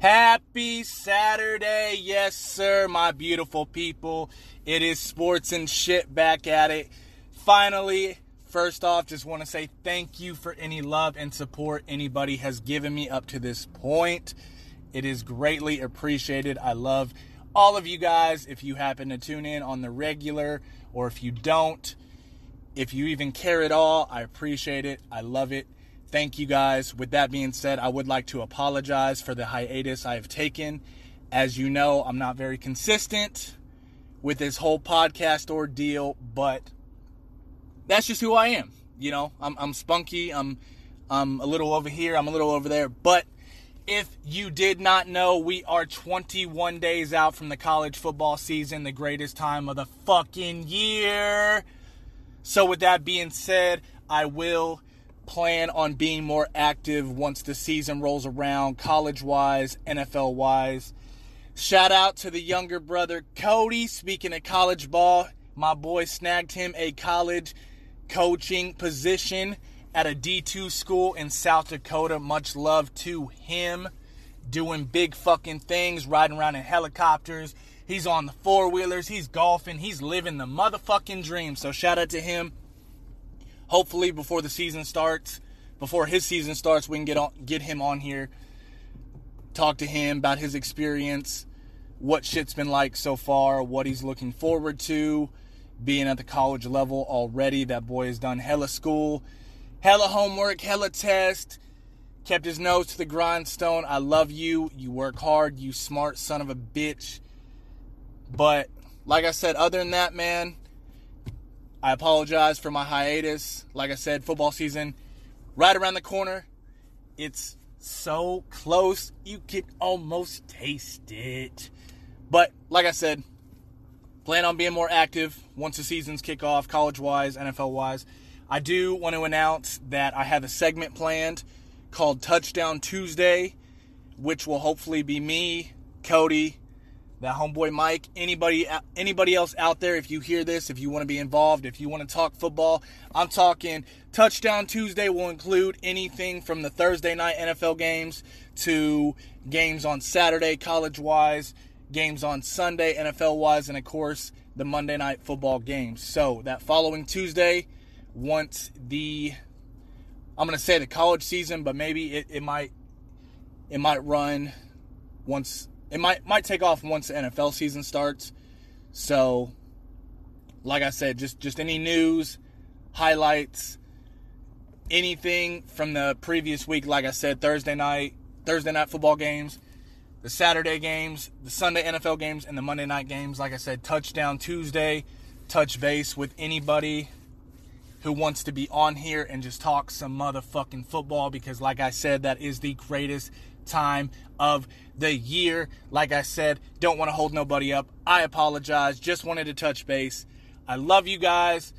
Happy Saturday, yes, sir, my beautiful people. It is sports and shit back at it. Finally, first off, just want to say thank you for any love and support anybody has given me up to this point. It is greatly appreciated. I love all of you guys. If you happen to tune in on the regular, or if you don't, if you even care at all, I appreciate it. I love it. Thank you guys. With that being said, I would like to apologize for the hiatus I have taken. As you know, I'm not very consistent with this whole podcast ordeal, but that's just who I am. You know, I'm, I'm spunky. I'm, I'm a little over here. I'm a little over there. But if you did not know, we are 21 days out from the college football season, the greatest time of the fucking year. So, with that being said, I will plan on being more active once the season rolls around, college wise, NFL wise. Shout out to the younger brother Cody. Speaking of college ball, my boy snagged him a college coaching position at a D2 school in South Dakota. Much love to him. Doing big fucking things, riding around in helicopters. He's on the four wheelers. He's golfing. He's living the motherfucking dream. So shout out to him hopefully before the season starts, before his season starts, we can get on, get him on here, talk to him about his experience, what shit's been like so far, what he's looking forward to, being at the college level already. That boy has done hella school, hella homework, hella test. Kept his nose to the grindstone. I love you. You work hard. You smart son of a bitch. But like I said, other than that, man, I apologize for my hiatus. Like I said, football season right around the corner. It's so close, you can almost taste it. But like I said, plan on being more active once the seasons kick off, college wise, NFL wise. I do want to announce that I have a segment planned called Touchdown Tuesday, which will hopefully be me, Cody, that homeboy Mike, anybody anybody else out there, if you hear this, if you want to be involved, if you want to talk football, I'm talking Touchdown Tuesday will include anything from the Thursday night NFL games to games on Saturday college wise, games on Sunday NFL wise, and of course the Monday night football games. So that following Tuesday, once the I'm gonna say the college season, but maybe it, it might it might run once it might might take off once the NFL season starts. So, like I said, just just any news, highlights, anything from the previous week. Like I said, Thursday night, Thursday night football games, the Saturday games, the Sunday NFL games, and the Monday night games. Like I said, touchdown Tuesday, touch base with anybody who wants to be on here and just talk some motherfucking football because, like I said, that is the greatest time of the year. Like I said, don't want to hold nobody up. I apologize. Just wanted to touch base. I love you guys.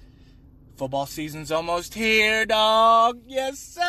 Football season's almost here, dog. Yes, sir.